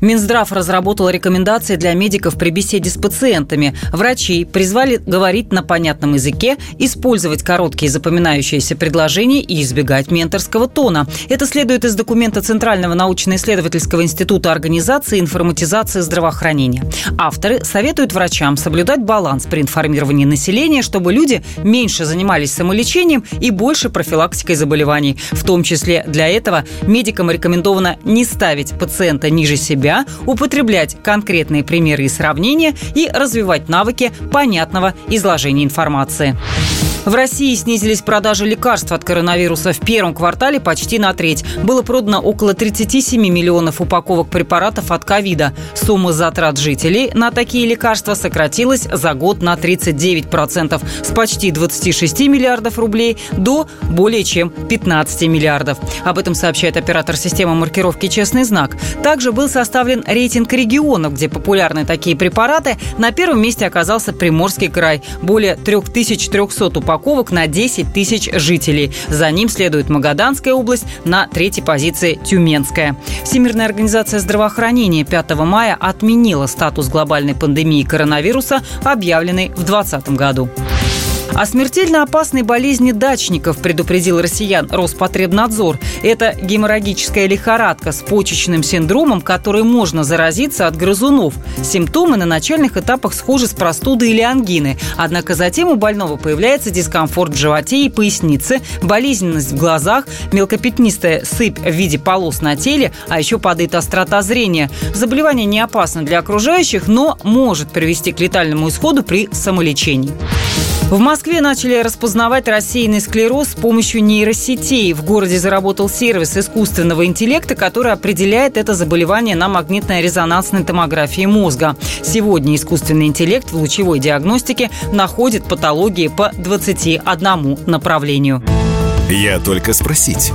Минздрав разработал рекомендации для медиков при беседе с пациентами. Врачи призвали говорить на понятном языке, использовать короткие запоминающиеся предложения и избегать менторского тона. Это следует из документа Центрального научно-исследовательского института организации информатизации здравоохранения. Авторы советуют врачам соблюдать баланс при информировании населения, чтобы люди меньше занимались самолечением и больше профилактикой заболеваний. В том числе для этого медикам рекомендовано не ставить пациента ниже себя, себя, употреблять конкретные примеры и сравнения и развивать навыки понятного изложения информации. В России снизились продажи лекарств от коронавируса в первом квартале почти на треть. Было продано около 37 миллионов упаковок препаратов от ковида. Сумма затрат жителей на такие лекарства сократилась за год на 39%, с почти 26 миллиардов рублей до более чем 15 миллиардов. Об этом сообщает оператор системы маркировки «Честный знак». Также был составлен рейтинг регионов, где популярны такие препараты. На первом месте оказался Приморский край. Более 3300 упаковок упаковок на 10 тысяч жителей. За ним следует Магаданская область, на третьей позиции Тюменская. Всемирная организация здравоохранения 5 мая отменила статус глобальной пандемии коронавируса, объявленный в 2020 году. О смертельно опасной болезни дачников предупредил россиян Роспотребнадзор. Это геморрагическая лихорадка с почечным синдромом, которой можно заразиться от грызунов. Симптомы на начальных этапах схожи с простудой или ангины. Однако затем у больного появляется дискомфорт в животе и пояснице, болезненность в глазах, мелкопятнистая сыпь в виде полос на теле, а еще падает острота зрения. Заболевание не опасно для окружающих, но может привести к летальному исходу при самолечении. В Москве начали распознавать рассеянный склероз с помощью нейросетей. В городе заработал сервис искусственного интеллекта, который определяет это заболевание на магнитно-резонансной томографии мозга. Сегодня искусственный интеллект в лучевой диагностике находит патологии по 21 направлению. Я только спросить.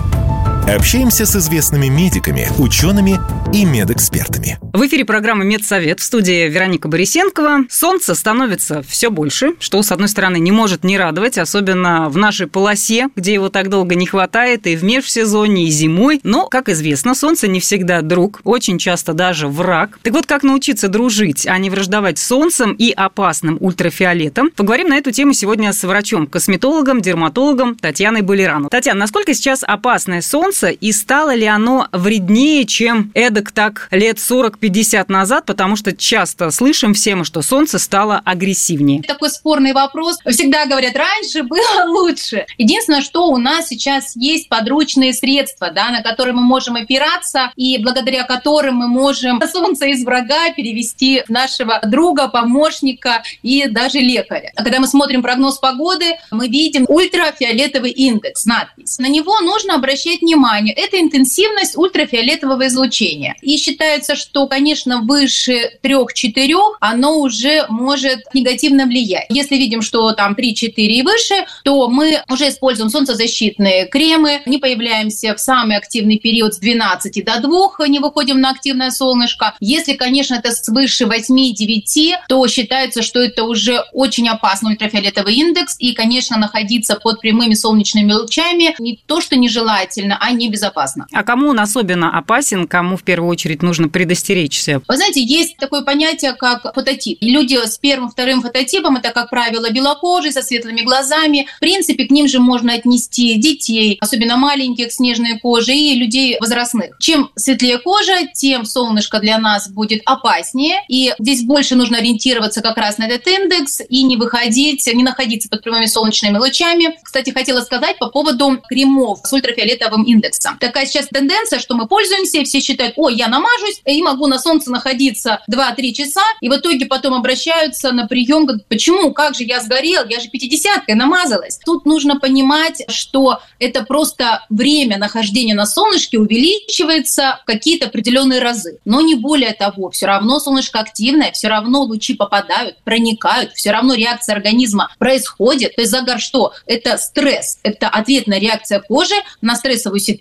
Общаемся с известными медиками, учеными и медэкспертами. В эфире программы «Медсовет» в студии Вероника Борисенкова. Солнце становится все больше, что, с одной стороны, не может не радовать, особенно в нашей полосе, где его так долго не хватает и в межсезонье, и зимой. Но, как известно, солнце не всегда друг, очень часто даже враг. Так вот, как научиться дружить, а не враждовать солнцем и опасным ультрафиолетом? Поговорим на эту тему сегодня с врачом-косметологом, дерматологом Татьяной Болерану. Татьяна, насколько сейчас опасное солнце солнца и стало ли оно вреднее, чем эдак так лет 40-50 назад, потому что часто слышим все мы, что солнце стало агрессивнее. Такой спорный вопрос. Всегда говорят, раньше было лучше. Единственное, что у нас сейчас есть подручные средства, да, на которые мы можем опираться и благодаря которым мы можем солнце из врага перевести в нашего друга, помощника и даже лекаря. А когда мы смотрим прогноз погоды, мы видим ультрафиолетовый индекс, надпись. На него нужно обращать внимание внимание, это интенсивность ультрафиолетового излучения. И считается, что, конечно, выше 3-4 оно уже может негативно влиять. Если видим, что там 3-4 и выше, то мы уже используем солнцезащитные кремы, не появляемся в самый активный период с 12 до 2, не выходим на активное солнышко. Если, конечно, это свыше 8-9, то считается, что это уже очень опасный ультрафиолетовый индекс, и, конечно, находиться под прямыми солнечными лучами не то, что нежелательно, а небезопасно. А кому он особенно опасен, кому в первую очередь нужно предостеречься? Вы знаете, есть такое понятие, как фототип. Люди с первым, вторым фототипом, это, как правило, белокожие, со светлыми глазами. В принципе, к ним же можно отнести детей, особенно маленьких, с нежной кожей, и людей возрастных. Чем светлее кожа, тем солнышко для нас будет опаснее. И здесь больше нужно ориентироваться как раз на этот индекс и не выходить, не находиться под прямыми солнечными лучами. Кстати, хотела сказать по поводу кремов с ультрафиолетовым индексом. Такая сейчас тенденция, что мы пользуемся, и все считают, ой, я намажусь, и могу на солнце находиться 2-3 часа, и в итоге потом обращаются на прием, говорят, почему, как же я сгорел, я же 50-кой намазалась. Тут нужно понимать, что это просто время нахождения на солнышке увеличивается в какие-то определенные разы. Но не более того, все равно солнышко активное, все равно лучи попадают, проникают, все равно реакция организма происходит. То есть загар что? Это стресс, это ответная реакция кожи на стрессовую ситуацию.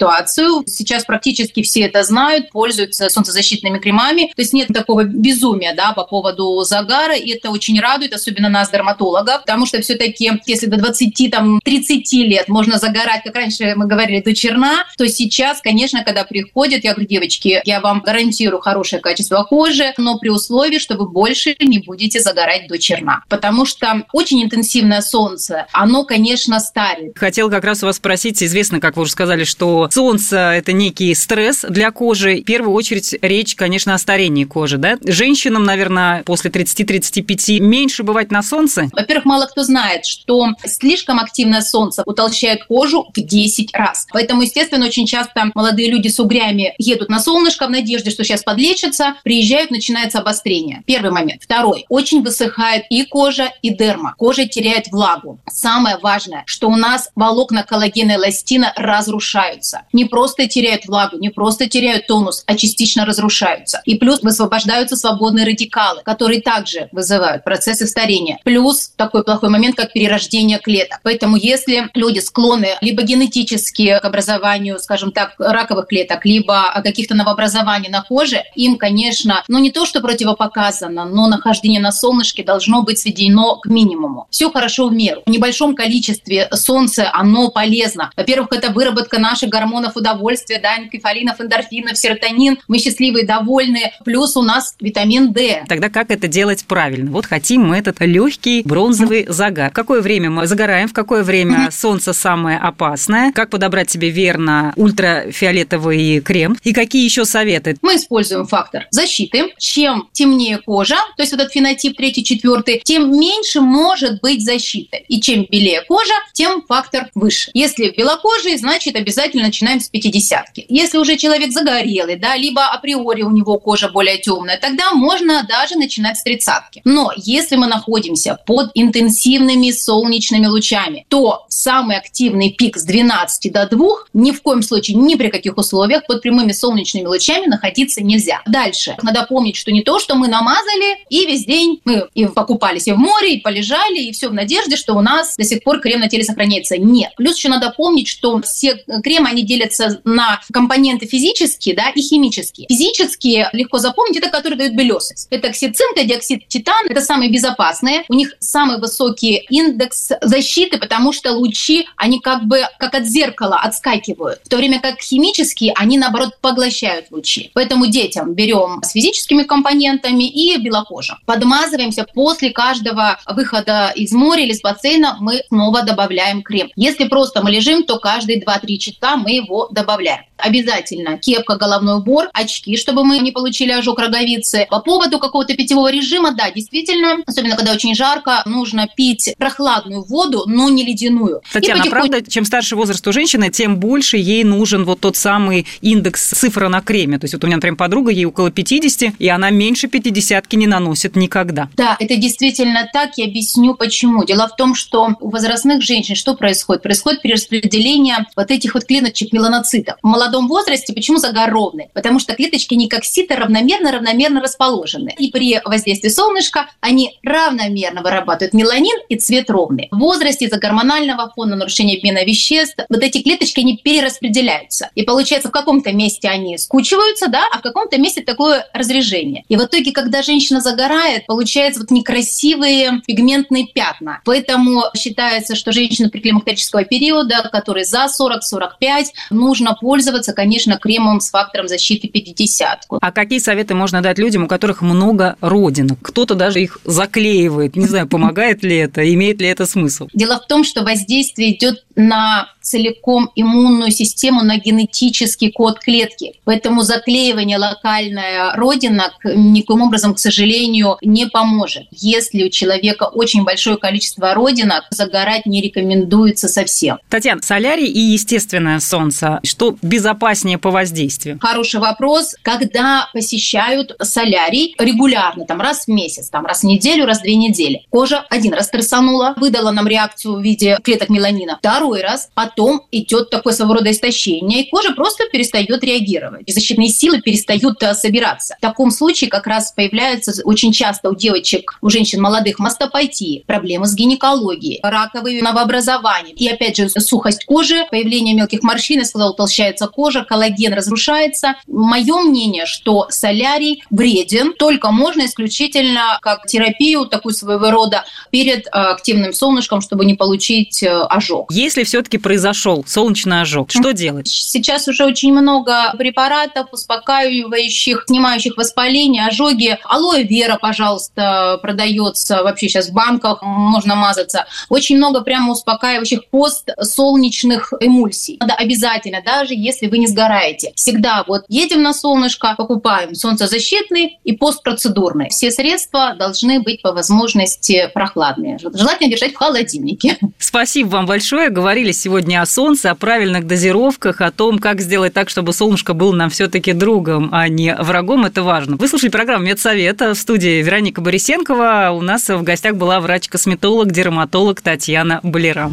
Сейчас практически все это знают, пользуются солнцезащитными кремами. То есть нет такого безумия да, по поводу загара, и это очень радует, особенно нас, дерматологов, потому что все-таки, если до 20-30 лет можно загорать, как раньше мы говорили, до черна, то сейчас, конечно, когда приходят, я говорю, девочки, я вам гарантирую хорошее качество кожи, но при условии, что вы больше не будете загорать до черна. Потому что очень интенсивное солнце, оно, конечно, старит. Хотел как раз у вас спросить, известно, как вы уже сказали, что солнце – это некий стресс для кожи. В первую очередь речь, конечно, о старении кожи, да? Женщинам, наверное, после 30-35 меньше бывать на солнце? Во-первых, мало кто знает, что слишком активное солнце утолщает кожу в 10 раз. Поэтому, естественно, очень часто молодые люди с угрями едут на солнышко в надежде, что сейчас подлечатся, приезжают, начинается обострение. Первый момент. Второй. Очень высыхает и кожа, и дерма. Кожа теряет влагу. Самое важное, что у нас волокна коллагена и эластина разрушаются. Не просто теряют влагу, не просто теряют тонус, а частично разрушаются. И плюс высвобождаются свободные радикалы, которые также вызывают процессы старения. Плюс такой плохой момент, как перерождение клеток. Поэтому если люди склонны либо генетически к образованию, скажем так, раковых клеток, либо каких-то новообразований на коже, им, конечно, ну не то, что противопоказано, но нахождение на солнышке должно быть сведено к минимуму. Все хорошо в меру. В небольшом количестве солнца оно полезно. Во-первых, это выработка наших гормонов удовольствия, да, энкефалинов, эндорфинов, серотонин. Мы счастливые, довольны. Плюс у нас витамин D. Тогда как это делать правильно? Вот хотим мы этот легкий бронзовый загар. В какое время мы загораем, в какое время солнце самое опасное? Как подобрать себе верно ультрафиолетовый крем? И какие еще советы? Мы используем фактор защиты. Чем темнее кожа, то есть вот этот фенотип третий, четвертый, тем меньше может быть защиты. И чем белее кожа, тем фактор выше. Если белокожий, значит обязательно начинаем с 50 -ки. Если уже человек загорелый, да, либо априори у него кожа более темная, тогда можно даже начинать с тридцатки. Но если мы находимся под интенсивными солнечными лучами, то самый активный пик с 12 до 2 ни в коем случае, ни при каких условиях под прямыми солнечными лучами находиться нельзя. Дальше. Надо помнить, что не то, что мы намазали, и весь день мы и покупались и в море, и полежали, и все в надежде, что у нас до сих пор крем на теле сохраняется. Нет. Плюс еще надо помнить, что все кремы, они делятся на компоненты физические да, и химические. Физические, легко запомнить, это которые дают белесость. Это оксид цинка, диоксид титана, это самые безопасные. У них самый высокий индекс защиты, потому что лучи, они как бы как от зеркала отскакивают. В то время как химические, они наоборот поглощают лучи. Поэтому детям берем с физическими компонентами и белокожим. Подмазываемся после каждого выхода из моря или с бассейна, мы снова добавляем крем. Если просто мы лежим, то каждые 2-3 часа мы его добавляем. Обязательно кепка, головной убор, очки, чтобы мы не получили ожог роговицы. По поводу какого-то питьевого режима, да, действительно, особенно когда очень жарко, нужно пить прохладную воду, но не ледяную. Татьяна, потихоньку... правда, чем старше возраст у женщины, тем больше ей нужен вот тот самый индекс цифра на креме. То есть вот у меня, например, подруга, ей около 50, и она меньше 50 не наносит никогда. Да, это действительно так. Я объясню, почему. Дело в том, что у возрастных женщин что происходит? Происходит перераспределение вот этих вот клеточек меланоцитов. Молодых молодом возрасте почему загар ровный? Потому что клеточки сито равномерно-равномерно расположены. И при воздействии солнышка они равномерно вырабатывают меланин и цвет ровный. В возрасте из-за гормонального фона, нарушения обмена веществ, вот эти клеточки, они перераспределяются. И получается, в каком-то месте они скучиваются, да, а в каком-то месте такое разрежение. И в итоге, когда женщина загорает, получается вот некрасивые пигментные пятна. Поэтому считается, что женщина при климактерического периода, который за 40-45, нужно пользоваться, конечно, кремом с фактором защиты 50. А какие советы можно дать людям, у которых много родинок? Кто-то даже их заклеивает. Не знаю, помогает ли это, имеет ли это смысл? Дело в том, что воздействие идет на целиком иммунную систему, на генетический код клетки. Поэтому заклеивание локальная родинок никаким образом, к сожалению, не поможет. Если у человека очень большое количество родинок, загорать не рекомендуется совсем. Татьяна, солярий и естественное солнце, что безопаснее по воздействию? Хороший вопрос. Когда посещают солярий регулярно, там раз в месяц, там раз в неделю, раз в две недели, кожа один раз стрессанула, выдала нам реакцию в виде клеток меланина. Второй раз, потом идет такое своего рода истощение, и кожа просто перестает реагировать. И защитные силы перестают э, собираться. В таком случае как раз появляются очень часто у девочек, у женщин молодых мастопатии, проблемы с гинекологией, раковые новообразования. И опять же, сухость кожи, появление мелких морщин, я сказала, утолщается кожа, коллаген разрушается. Мое мнение, что солярий вреден, только можно исключительно как терапию, такую своего рода, перед э, активным солнышком, чтобы не получить э, ожог. Если все-таки произошел солнечный ожог, что делать? Сейчас уже очень много препаратов, успокаивающих, снимающих воспаление, ожоги. Алоэ вера, пожалуйста, продается вообще сейчас в банках, можно мазаться. Очень много прямо успокаивающих постсолнечных эмульсий. Надо обязательно, даже если вы не сгораете. Всегда вот едем на солнышко, покупаем солнцезащитный и постпроцедурный. Все средства должны быть по возможности прохладные. Желательно держать в холодильнике. Спасибо вам большое. Говорили сегодня о солнце, о правильных дозировках, о том, как сделать так, чтобы солнышко было нам все-таки другом, а не врагом. Это важно. Вы слушали программу «Медсовета» в студии Вероника Борисенкова. У нас в гостях была врач-косметолог, дерматолог Татьяна Болера.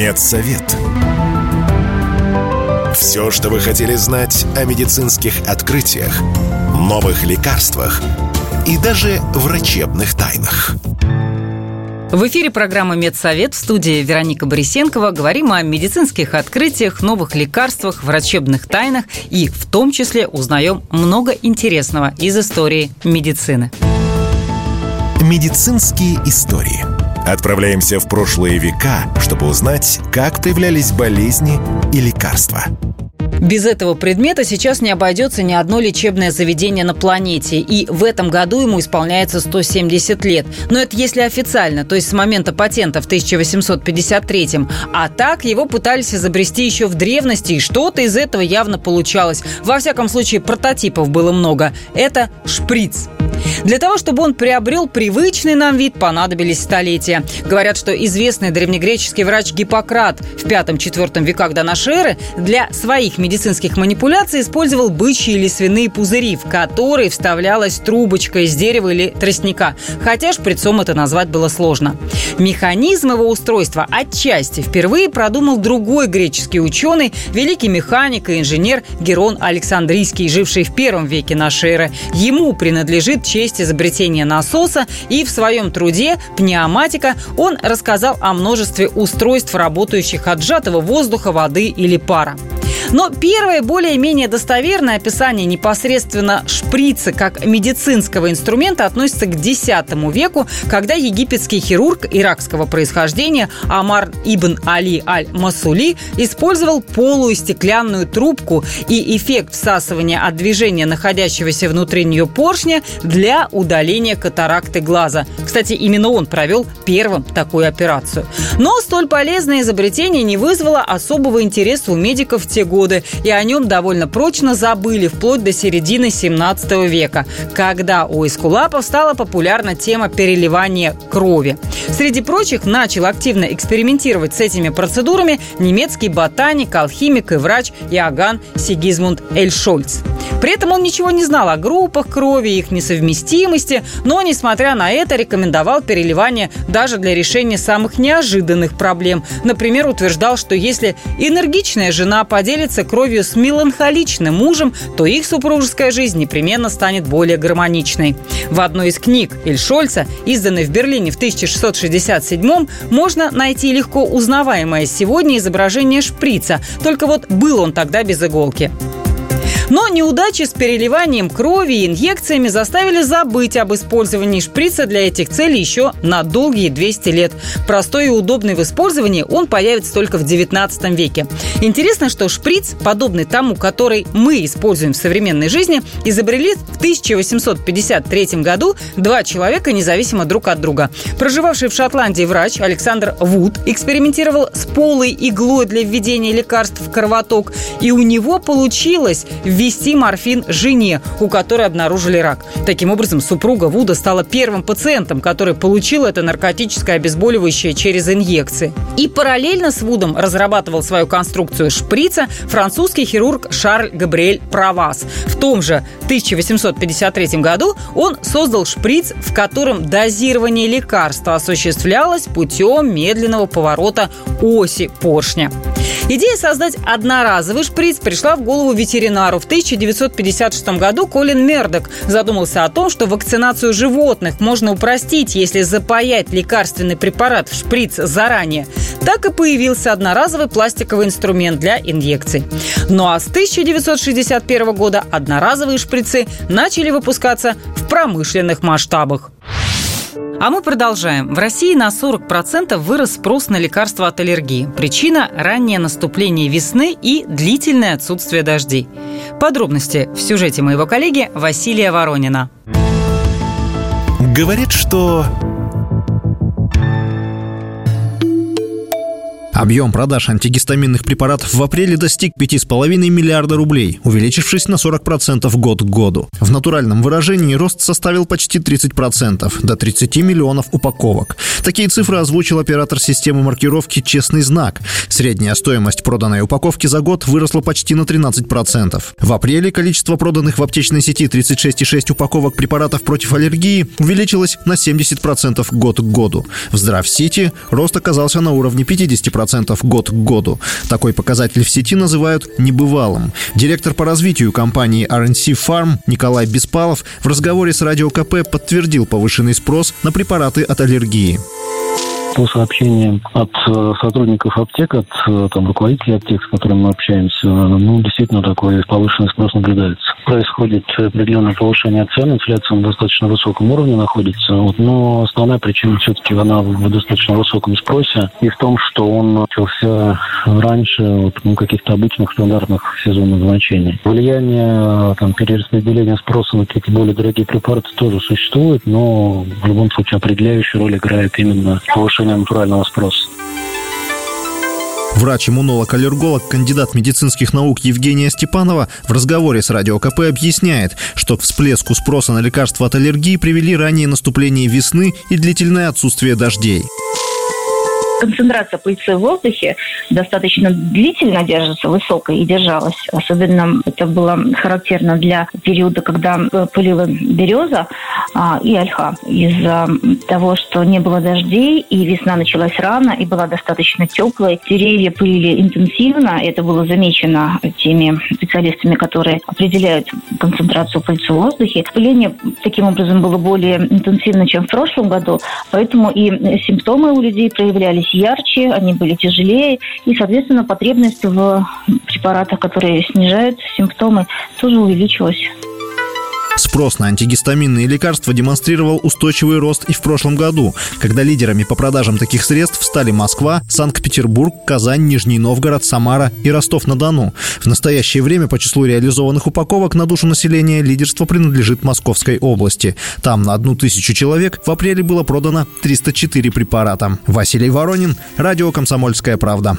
Медсовет. Все, что вы хотели знать о медицинских открытиях, новых лекарствах и даже врачебных тайнах. В эфире программы «Медсовет» в студии Вероника Борисенкова. Говорим о медицинских открытиях, новых лекарствах, врачебных тайнах и в том числе узнаем много интересного из истории медицины. Медицинские истории. Отправляемся в прошлые века, чтобы узнать, как появлялись болезни и лекарства. Без этого предмета сейчас не обойдется ни одно лечебное заведение на планете, и в этом году ему исполняется 170 лет. Но это если официально, то есть с момента патента в 1853 А так его пытались изобрести еще в древности, и что-то из этого явно получалось. Во всяком случае, прототипов было много. Это шприц. Для того, чтобы он приобрел привычный нам вид, понадобились столетия. Говорят, что известный древнегреческий врач Гиппократ в V-IV веках до нашей эры для своих медицинских манипуляций использовал бычьи или свиные пузыри, в которые вставлялась трубочка из дерева или тростника. Хотя шприцом это назвать было сложно. Механизм его устройства отчасти впервые продумал другой греческий ученый, великий механик и инженер Герон Александрийский, живший в первом веке нашей эры. Ему принадлежит честь изобретения насоса, и в своем труде «Пнеоматика» он рассказал о множестве устройств, работающих от сжатого воздуха, воды или пара. Но первое, более-менее достоверное описание непосредственно шприца как медицинского инструмента относится к X веку, когда египетский хирург иракского происхождения Амар ибн Али аль-Масули использовал полую стеклянную трубку и эффект всасывания от движения находящегося внутри нее поршня для удаления катаракты глаза. Кстати, именно он провел первым такую операцию. Но столь полезное изобретение не вызвало особого интереса у медиков в те годы, и о нем довольно прочно забыли вплоть до середины 17 века, когда у эскулапов стала популярна тема переливания крови. Среди прочих начал активно экспериментировать с этими процедурами немецкий ботаник, алхимик и врач Иоганн Сигизмунд Эльшольц. При этом он ничего не знал о группах крови, их несовместимости, но, несмотря на это, рекомендовал переливание даже для решения самых неожиданных проблем. Например, утверждал, что если энергичная жена поделится кровью с меланхоличным мужем, то их супружеская жизнь непременно станет более гармоничной. В одной из книг Эльшольца, изданной в Берлине в 1667 можно найти легко узнаваемое сегодня изображение шприца, только вот был он тогда без иголки. Но неудачи с переливанием крови и инъекциями заставили забыть об использовании шприца для этих целей еще на долгие 200 лет. Простой и удобный в использовании он появится только в 19 веке. Интересно, что шприц, подобный тому, который мы используем в современной жизни, изобрели в 1853 году два человека независимо друг от друга. Проживавший в Шотландии врач Александр Вуд экспериментировал с полой иглой для введения лекарств в кровоток, и у него получилось ввести морфин жене, у которой обнаружили рак. Таким образом, супруга Вуда стала первым пациентом, который получил это наркотическое обезболивающее через инъекции. И параллельно с Вудом разрабатывал свою конструкцию шприца французский хирург Шарль Габриэль Правас. В том же 1853 году он создал шприц, в котором дозирование лекарства осуществлялось путем медленного поворота оси поршня. Идея создать одноразовый шприц пришла в голову ветеринару. В 1956 году Колин Мердок задумался о том, что вакцинацию животных можно упростить, если запаять лекарственный препарат в шприц заранее. Так и появился одноразовый пластиковый инструмент для инъекций. Ну а с 1961 года одноразовые шприцы начали выпускаться в промышленных масштабах. А мы продолжаем. В России на 40% вырос спрос на лекарства от аллергии. Причина – раннее наступление весны и длительное отсутствие дождей. Подробности в сюжете моего коллеги Василия Воронина. Говорит, что Объем продаж антигистаминных препаратов в апреле достиг 5,5 миллиарда рублей, увеличившись на 40% год к году. В натуральном выражении рост составил почти 30%, до 30 миллионов упаковок. Такие цифры озвучил оператор системы маркировки «Честный знак». Средняя стоимость проданной упаковки за год выросла почти на 13%. В апреле количество проданных в аптечной сети 36,6 упаковок препаратов против аллергии увеличилось на 70% год к году. В Здравсити рост оказался на уровне 50% 10% год к году. Такой показатель в сети называют небывалым. Директор по развитию компании RNC Farm Николай Беспалов в разговоре с Радио КП подтвердил повышенный спрос на препараты от аллергии по сообщениям от э, сотрудников аптек, от э, там, руководителей аптек, с которыми мы общаемся, ну, действительно такой повышенный спрос наблюдается. Происходит определенное повышение цен, инфляция на достаточно высоком уровне находится, вот, но основная причина все-таки она в достаточно высоком спросе и в том, что он начался раньше вот, ну, каких-то обычных стандартных сезонных значений. Влияние там, перераспределения спроса на какие-то более дорогие препараты тоже существует, но в любом случае определяющую роль играет именно повышение повышения натурального спроса. Врач-иммунолог-аллерголог, кандидат медицинских наук Евгения Степанова в разговоре с Радио КП объясняет, что к всплеску спроса на лекарства от аллергии привели раннее наступление весны и длительное отсутствие дождей концентрация пыльцы в воздухе достаточно длительно держится, высокой и держалась. Особенно это было характерно для периода, когда пылила береза а, и ольха. Из-за того, что не было дождей, и весна началась рано, и была достаточно теплой, деревья пылили интенсивно. Это было замечено теми специалистами, которые определяют концентрацию пыльцы в воздухе. Пыление таким образом было более интенсивно, чем в прошлом году, поэтому и симптомы у людей проявлялись ярче, они были тяжелее, и, соответственно, потребность в препаратах, которые снижают симптомы, тоже увеличилась. Спрос на антигистаминные лекарства демонстрировал устойчивый рост и в прошлом году, когда лидерами по продажам таких средств стали Москва, Санкт-Петербург, Казань, Нижний Новгород, Самара и Ростов-на-Дону. В настоящее время по числу реализованных упаковок на душу населения лидерство принадлежит Московской области. Там на одну тысячу человек в апреле было продано 304 препарата. Василий Воронин, Радио «Комсомольская правда».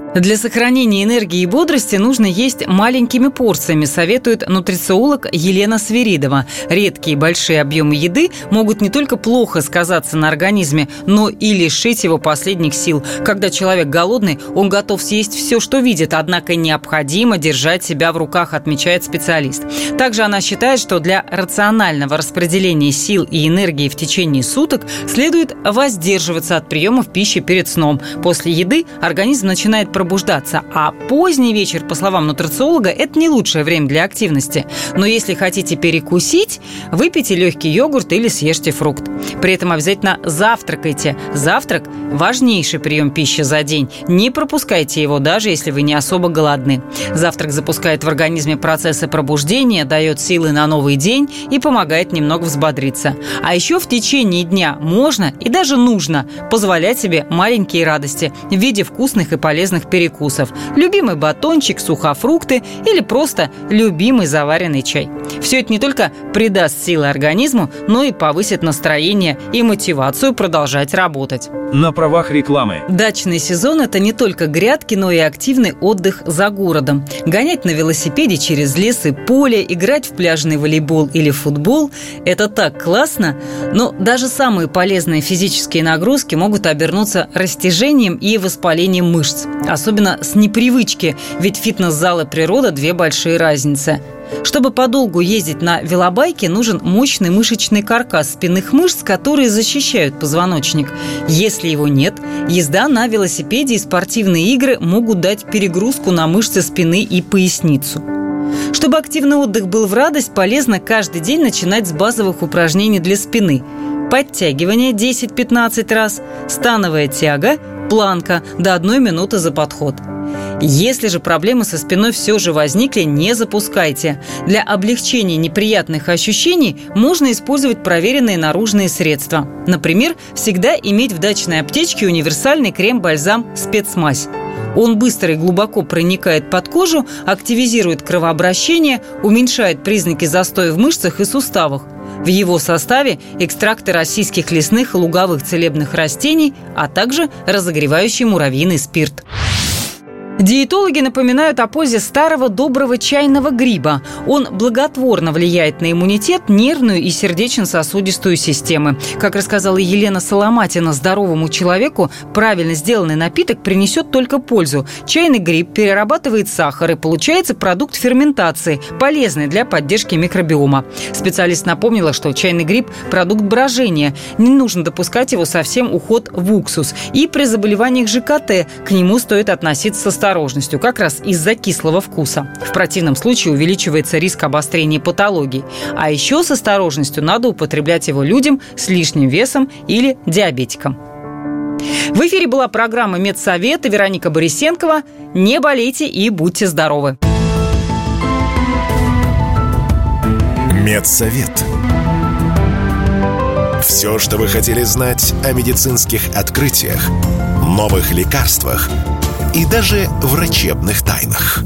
Для сохранения энергии и бодрости нужно есть маленькими порциями, советует нутрициолог Елена Свиридова. Редкие большие объемы еды могут не только плохо сказаться на организме, но и лишить его последних сил. Когда человек голодный, он готов съесть все, что видит, однако необходимо держать себя в руках, отмечает специалист. Также она считает, что для рационального распределения сил и энергии в течение суток следует воздерживаться от приемов пищи перед сном. После еды организм начинает пробуждаться, а поздний вечер, по словам нутрициолога, это не лучшее время для активности. Но если хотите перекусить, выпейте легкий йогурт или съешьте фрукт. При этом обязательно завтракайте. Завтрак – важнейший прием пищи за день. Не пропускайте его, даже если вы не особо голодны. Завтрак запускает в организме процессы пробуждения, дает силы на новый день и помогает немного взбодриться. А еще в течение дня можно и даже нужно позволять себе маленькие радости в виде вкусных и полезных перекусов, любимый батончик, сухофрукты или просто любимый заваренный чай. Все это не только придаст силы организму, но и повысит настроение и мотивацию продолжать работать. На правах рекламы. Дачный сезон – это не только грядки, но и активный отдых за городом. Гонять на велосипеде через лес и поле, играть в пляжный волейбол или футбол – это так классно, но даже самые полезные физические нагрузки могут обернуться растяжением и воспалением мышц. Особенно с непривычки, ведь фитнес-зал и природа – две большие разницы. Чтобы подолгу ездить на велобайке, нужен мощный мышечный каркас спинных мышц, которые защищают позвоночник. Если его нет, езда на велосипеде и спортивные игры могут дать перегрузку на мышцы спины и поясницу. Чтобы активный отдых был в радость, полезно каждый день начинать с базовых упражнений для спины. Подтягивание 10-15 раз, становая тяга, планка до одной минуты за подход – если же проблемы со спиной все же возникли, не запускайте. Для облегчения неприятных ощущений можно использовать проверенные наружные средства. Например, всегда иметь в дачной аптечке универсальный крем-бальзам «Спецмазь». Он быстро и глубоко проникает под кожу, активизирует кровообращение, уменьшает признаки застоя в мышцах и суставах. В его составе экстракты российских лесных и луговых целебных растений, а также разогревающий муравьиный спирт. Диетологи напоминают о пользе старого доброго чайного гриба. Он благотворно влияет на иммунитет, нервную и сердечно-сосудистую системы. Как рассказала Елена Соломатина, здоровому человеку правильно сделанный напиток принесет только пользу. Чайный гриб перерабатывает сахар и получается продукт ферментации, полезный для поддержки микробиома. Специалист напомнила, что чайный гриб – продукт брожения. Не нужно допускать его совсем уход в уксус. И при заболеваниях ЖКТ к нему стоит относиться с осторожностью, как раз из-за кислого вкуса. В противном случае увеличивается риск обострения патологии. А еще с осторожностью надо употреблять его людям с лишним весом или диабетикам. В эфире была программа «Медсовет» и Вероника Борисенкова. Не болейте и будьте здоровы! Медсовет. Все, что вы хотели знать о медицинских открытиях, новых лекарствах – и даже врачебных тайнах.